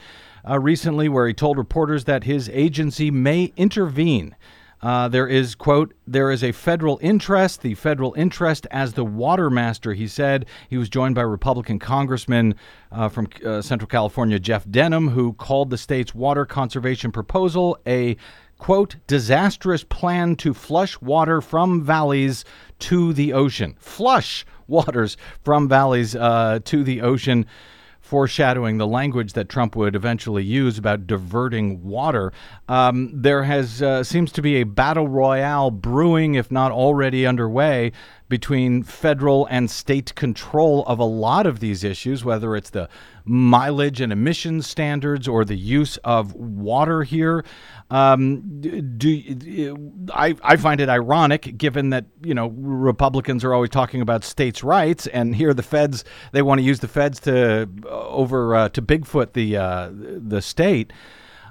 uh, recently where he told reporters that his agency may intervene uh, there is, quote, there is a federal interest, the federal interest as the water master, he said. He was joined by Republican Congressman uh, from uh, Central California, Jeff Denham, who called the state's water conservation proposal a, quote, disastrous plan to flush water from valleys to the ocean. Flush waters from valleys uh, to the ocean foreshadowing the language that Trump would eventually use about diverting water. Um, there has uh, seems to be a battle royale brewing, if not already underway, between federal and state control of a lot of these issues, whether it's the mileage and emissions standards or the use of water here. Um, do I, I find it ironic, given that you know Republicans are always talking about states' rights, and here the feds they want to use the feds to uh, over uh, to Bigfoot the uh, the state.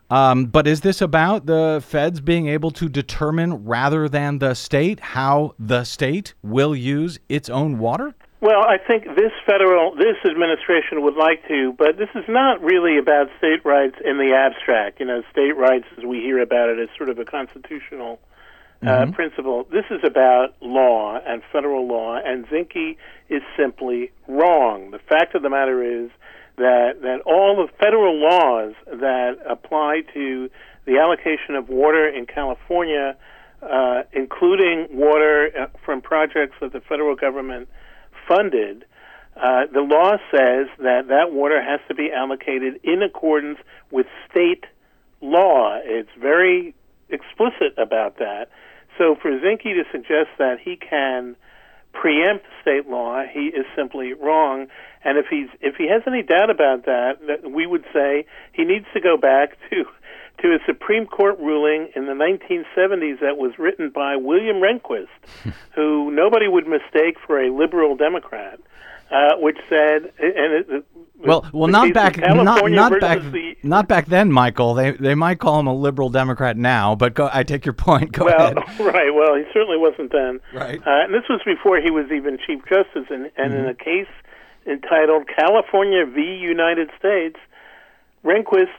Um, but is this about the feds being able to determine rather than the state how the state will use its own water? Well, I think this federal, this administration would like to, but this is not really about state rights in the abstract. You know, state rights, as we hear about it, is sort of a constitutional uh, mm-hmm. principle. This is about law and federal law, and Zinke is simply wrong. The fact of the matter is that that all the federal laws that apply to the allocation of water in California, uh, including water uh, from projects that the federal government funded, uh, the law says that that water has to be allocated in accordance with state law. It's very explicit about that. So for Zinke to suggest that he can preempt state law, he is simply wrong. And if he's if he has any doubt about that, that we would say he needs to go back to to a Supreme Court ruling in the 1970s that was written by William Rehnquist, who nobody would mistake for a liberal Democrat, uh, which said, and it, well, well, not back, not not back, the- not back then, Michael. They they might call him a liberal Democrat now, but go, I take your point. Go well, ahead. right. Well, he certainly wasn't then. Right. Uh, and this was before he was even Chief Justice, and, and in a case entitled California v. United States, Rehnquist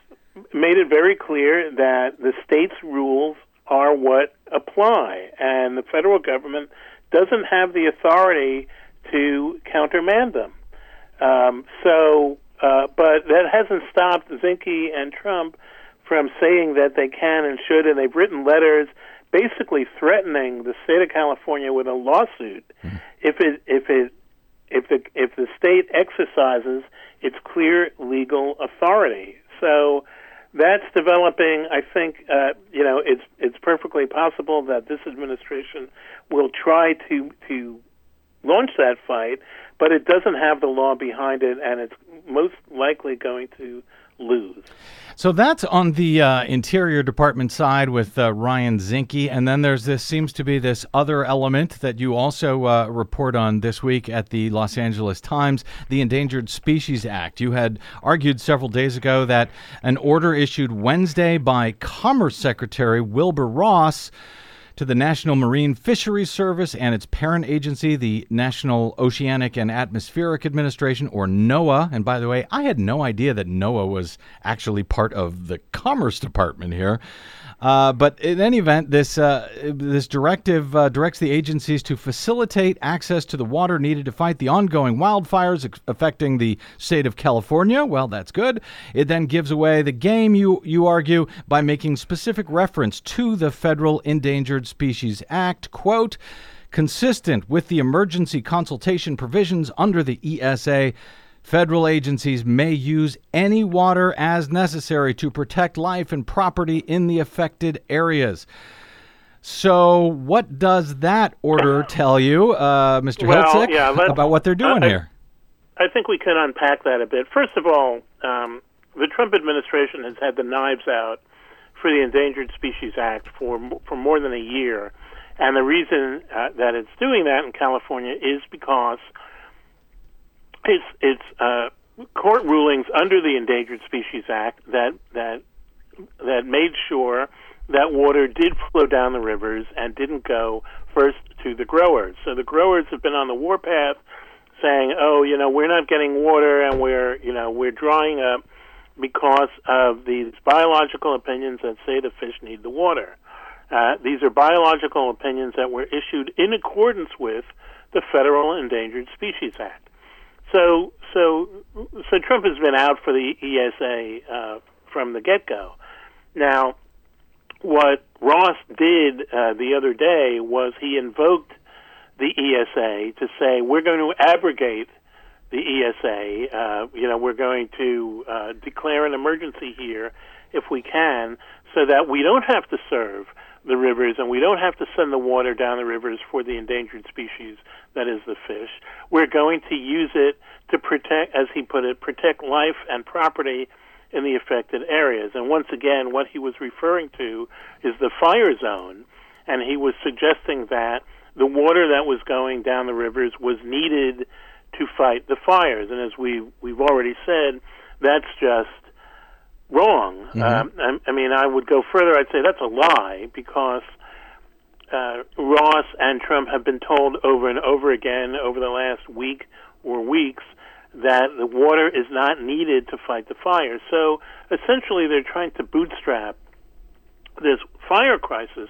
made it very clear that the state's rules are what apply, and the federal government doesn't have the authority to countermand them. Um, so, uh, but that hasn't stopped Zinke and Trump from saying that they can and should, and they've written letters basically threatening the state of California with a lawsuit if it if it if the if the state exercises its clear legal authority. So that's developing. I think uh, you know it's it's perfectly possible that this administration will try to to launch that fight, but it doesn't have the law behind it, and it's most likely going to lose. So that's on the uh, Interior Department side with uh, Ryan Zinke, and then there's this seems to be this other element that you also uh, report on this week at the Los Angeles Times, the Endangered Species Act. You had argued several days ago that an order issued Wednesday by Commerce Secretary Wilbur Ross to the National Marine Fisheries Service and its parent agency, the National Oceanic and Atmospheric Administration, or NOAA. And by the way, I had no idea that NOAA was actually part of the Commerce Department here. Uh, but in any event, this uh, this directive uh, directs the agencies to facilitate access to the water needed to fight the ongoing wildfires affecting the state of California. Well, that's good. It then gives away the game, you you argue, by making specific reference to the Federal Endangered Species Act. Quote. Consistent with the emergency consultation provisions under the ESA, Federal agencies may use any water as necessary to protect life and property in the affected areas. So, what does that order tell you, uh, Mr. Well, Hiltzik, yeah, about what they're doing I- here? I think we can unpack that a bit. First of all, um, the Trump administration has had the knives out for the Endangered Species Act for for more than a year, and the reason uh, that it's doing that in California is because it's it's uh, court rulings under the Endangered Species Act that that that made sure that water did flow down the rivers and didn't go first to the growers. So the growers have been on the warpath saying, "Oh, you know, we're not getting water and we're, you know, we're drying up because of these biological opinions that say the fish need the water." Uh, these are biological opinions that were issued in accordance with the Federal Endangered Species Act. So, so, so Trump has been out for the ESA uh, from the get-go. Now, what Ross did uh, the other day was he invoked the ESA to say we're going to abrogate the ESA. Uh, you know, we're going to uh, declare an emergency here if we can, so that we don't have to serve the rivers and we don't have to send the water down the rivers for the endangered species that is the fish. We're going to use it to protect, as he put it, protect life and property in the affected areas. And once again, what he was referring to is the fire zone, and he was suggesting that the water that was going down the rivers was needed to fight the fires. And as we we've already said, that's just wrong. Um, I, I mean, I would go further. I'd say that's a lie because uh, Ross and Trump have been told over and over again over the last week or weeks that the water is not needed to fight the fire. So essentially, they're trying to bootstrap this fire crisis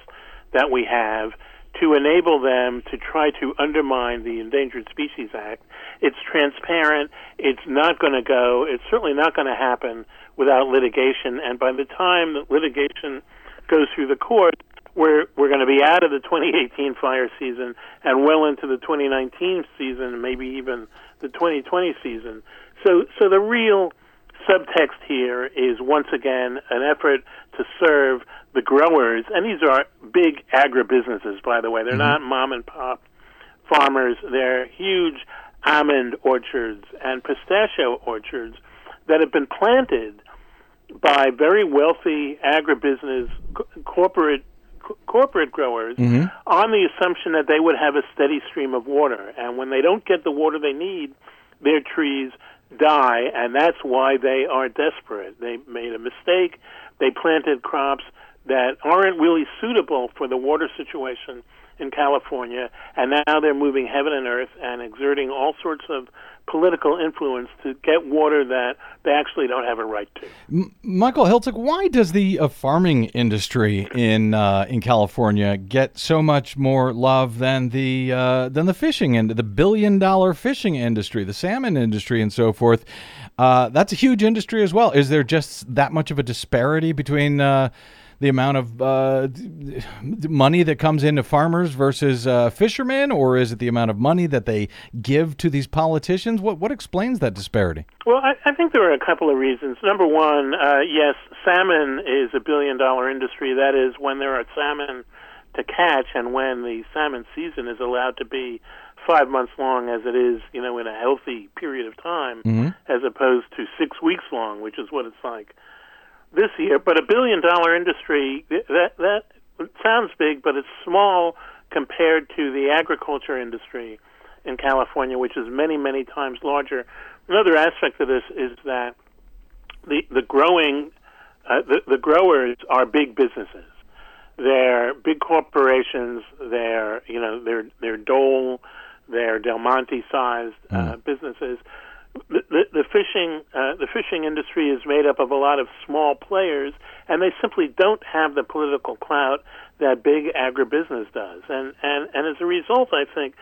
that we have to enable them to try to undermine the Endangered Species Act. It's transparent. It's not going to go. It's certainly not going to happen without litigation. And by the time that litigation goes through the court, we're we're going to be out of the 2018 fire season and well into the 2019 season, maybe even the 2020 season. So so the real subtext here is once again an effort to serve the growers, and these are big agribusinesses, by the way. They're mm-hmm. not mom and pop farmers They're huge almond orchards and pistachio orchards that have been planted by very wealthy agribusiness co- corporate co- corporate growers mm-hmm. on the assumption that they would have a steady stream of water. And when they don't get the water they need their trees die and that's why they are desperate. They made a mistake. They planted crops that aren't really suitable for the water situation in California, and now they're moving heaven and earth and exerting all sorts of political influence to get water that they actually don't have a right to. Michael Hiltzik, why does the uh, farming industry in uh, in California get so much more love than the uh, than the fishing and the billion dollar fishing industry, the salmon industry, and so forth? Uh, that's a huge industry as well. Is there just that much of a disparity between? The amount of uh, money that comes into farmers versus uh, fishermen, or is it the amount of money that they give to these politicians? What what explains that disparity? Well, I, I think there are a couple of reasons. Number one, uh, yes, salmon is a billion dollar industry. That is when there are salmon to catch and when the salmon season is allowed to be five months long as it is, you know, in a healthy period of time, as opposed to six weeks long, which is what it's like this year. But a billion dollar industry that that sounds big, but it's small compared to the agriculture industry in California, which is many many times larger. Another aspect of this is that the the growing uh, the the growers are big businesses. They're big corporations. They're you know they're they're Dole, they're Del Monte sized uh, businesses. The, the, the fishing uh, the fishing industry is made up of a lot of small players, and they simply don't have the political clout that big agribusiness does. And and and as a result, I think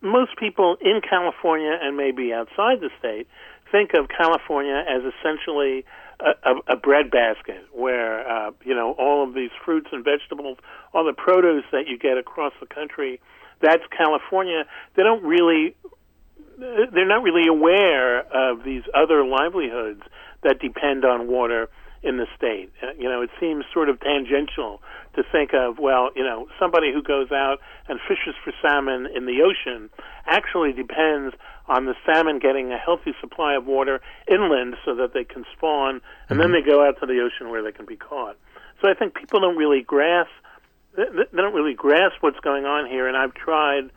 most people in California and maybe outside the state think of California as essentially a, a, a bread basket where uh, you know all of these fruits and vegetables, all the produce that you get across the country. That's California. They don't really they're not really aware of these other livelihoods that depend on water in the state. Uh, you know, it seems sort of tangential to think of, well, you know, somebody who goes out and fishes for salmon in the ocean actually depends on the salmon getting a healthy supply of water inland so that they can spawn, and then they go out to the ocean where they can be caught. So I think people don't really grasp they don't really grasp what's going on here, and I've tried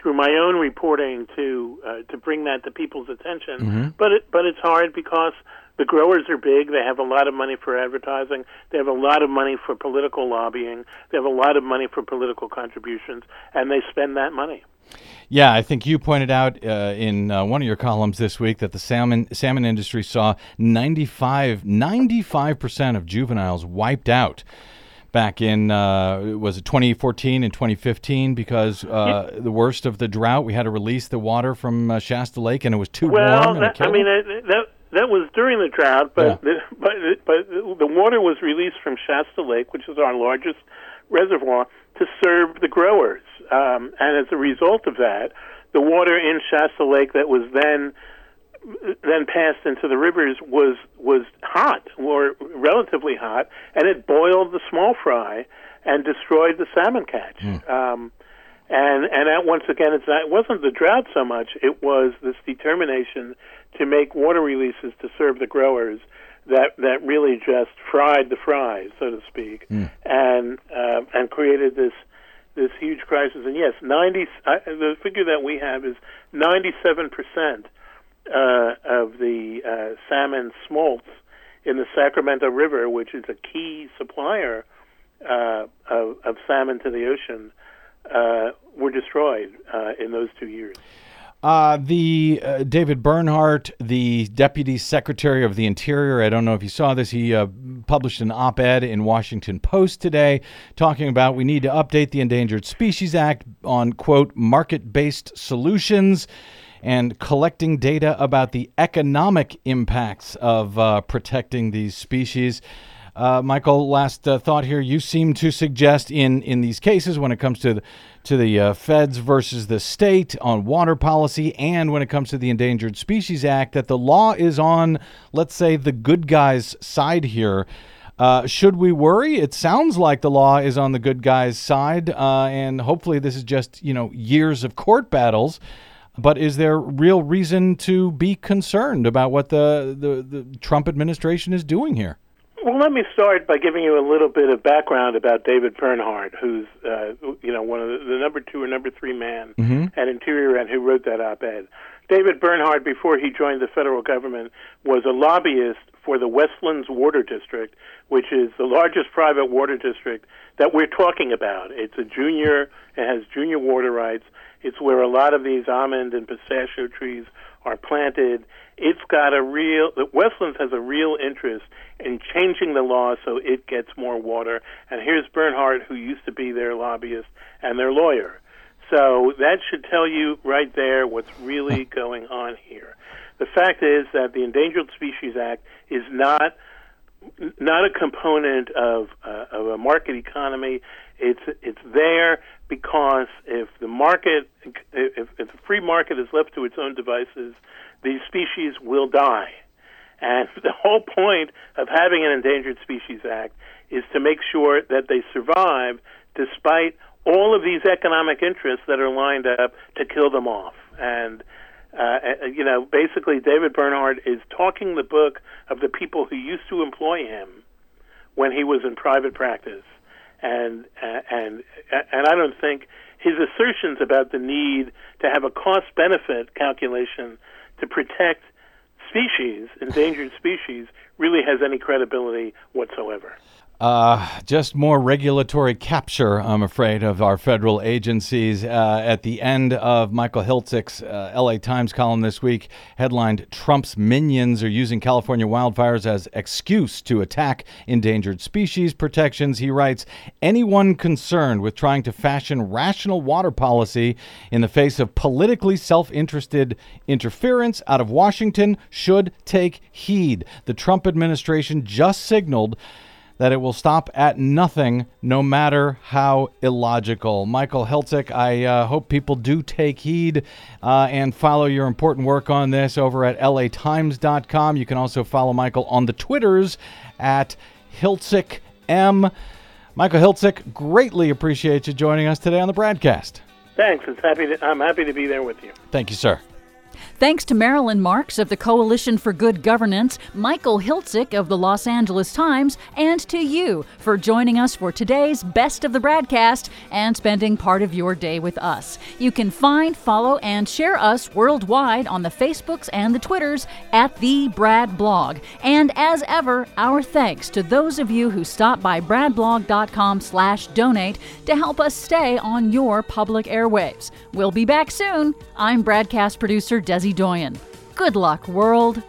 through my own reporting to uh, to bring that to people's attention. But it, but it's hard because the growers are big. They have a lot of money for advertising. They have a lot of money for political lobbying. They have a lot of money for political contributions, and they spend that money. Yeah, I think you pointed out uh, in uh, one of your columns this week that the salmon salmon industry saw 95 percent of juveniles wiped out back in uh, was it 2014 and 2015 because uh, the worst of the drought. We had to release the water from uh, Shasta Lake, and it was too Well, warm. That, I mean them. it, that that was during the drought, but Yeah. the, but but the water was released from Shasta Lake, which is our largest reservoir, to serve the growers. Um, and as a result of that, the water in Shasta Lake that was then then passed into the rivers was was hot or relatively hot, and it boiled the small fry and destroyed the salmon catch. Um, and and that once again, it's not, it wasn't the drought so much; it was this determination to make water releases to serve the growers that that really just fried the fries, so to speak, and uh, and created this this huge crisis. And yes, ninety the figure that we have is ninety seven percent uh, of the uh, salmon smolts in the Sacramento River, which is a key supplier uh, of, of salmon to the ocean, uh, were destroyed uh, in those two years. Uh, the David Bernhardt, the Deputy Secretary of the Interior, I don't know if you saw this, he published an op ed in Washington Post today talking about we need to update the Endangered Species Act on, quote, market based solutions and collecting data about the economic impacts of uh, protecting these species. Uh, Michael, last uh, thought here. You seem to suggest in, in these cases, when it comes to the, to the uh, feds versus the state on water policy, and when it comes to the Endangered Species Act, that the law is on, let's say, the good guys' side here. Uh, should we worry? It sounds like the law is on the good guys' side, uh, and hopefully this is just you know years of court battles. But is there real reason to be concerned about what the, the, the Trump administration is doing here? Well, let me start by giving you a little bit of background about David Bernhardt, who's uh, you know one of the, the number two or number three man Mm-hmm. at Interior and who wrote that op-ed. David Bernhardt, before he joined the federal government, was a lobbyist for the Westlands Water District, which is the largest private water district that we're talking about. It's a junior, it has junior water rights. It's where a lot of these almond and pistachio trees are planted. It's got a real, Westlands has a real interest in changing the law so it gets more water. And here's Bernhardt, who used to be their lobbyist and their lawyer. So that should tell you right there what's really going on here. The fact is that the Endangered Species Act is not not a component of uh, of a market economy. It's it's there because if the market if, if the free market is left to its own devices, these species will die. And the whole point of having an Endangered Species Act is to make sure that they survive despite all of these economic interests that are lined up to kill them off. And uh, you know, basically, David Bernhardt is talking the book of the people who used to employ him when he was in private practice, and uh, and and I don't think his assertions about the need to have a cost-benefit calculation to protect species, endangered species, really has any credibility whatsoever. Uh, just more regulatory capture, I'm afraid, of our federal agencies. Uh, at the end of Michael Hiltzik's uh, LA Times column this week, headlined Trump's minions are using California wildfires as excuse to attack endangered species protections. He writes Anyone concerned with trying to fashion rational water policy in the face of politically self interested interference out of Washington should take heed. The Trump administration just signaled that it will stop at nothing, no matter how illogical. Michael Hiltzik, I uh, hope people do take heed uh, and follow your important work on this over at latimes.com. You can also follow Michael on the Twitters at HiltzikM. Michael Hiltzik, greatly appreciate you joining us today on the BradCast. Thanks. It's happy to, I'm happy to be there with you. Thank you, sir. Thanks to Marilyn Marks of the Coalition for Good Governance, Michael Hiltzik of the Los Angeles Times, and to you for joining us for today's Best of the BradCast and spending part of your day with us. You can find, follow, and share us worldwide on the Facebooks and the Twitters at the Brad Blog. And as ever, our thanks to those of you who stop by bradblog.com slash donate to help us stay on your public airwaves. We'll be back soon. I'm BradCast producer Desi Doyen. Good luck, world.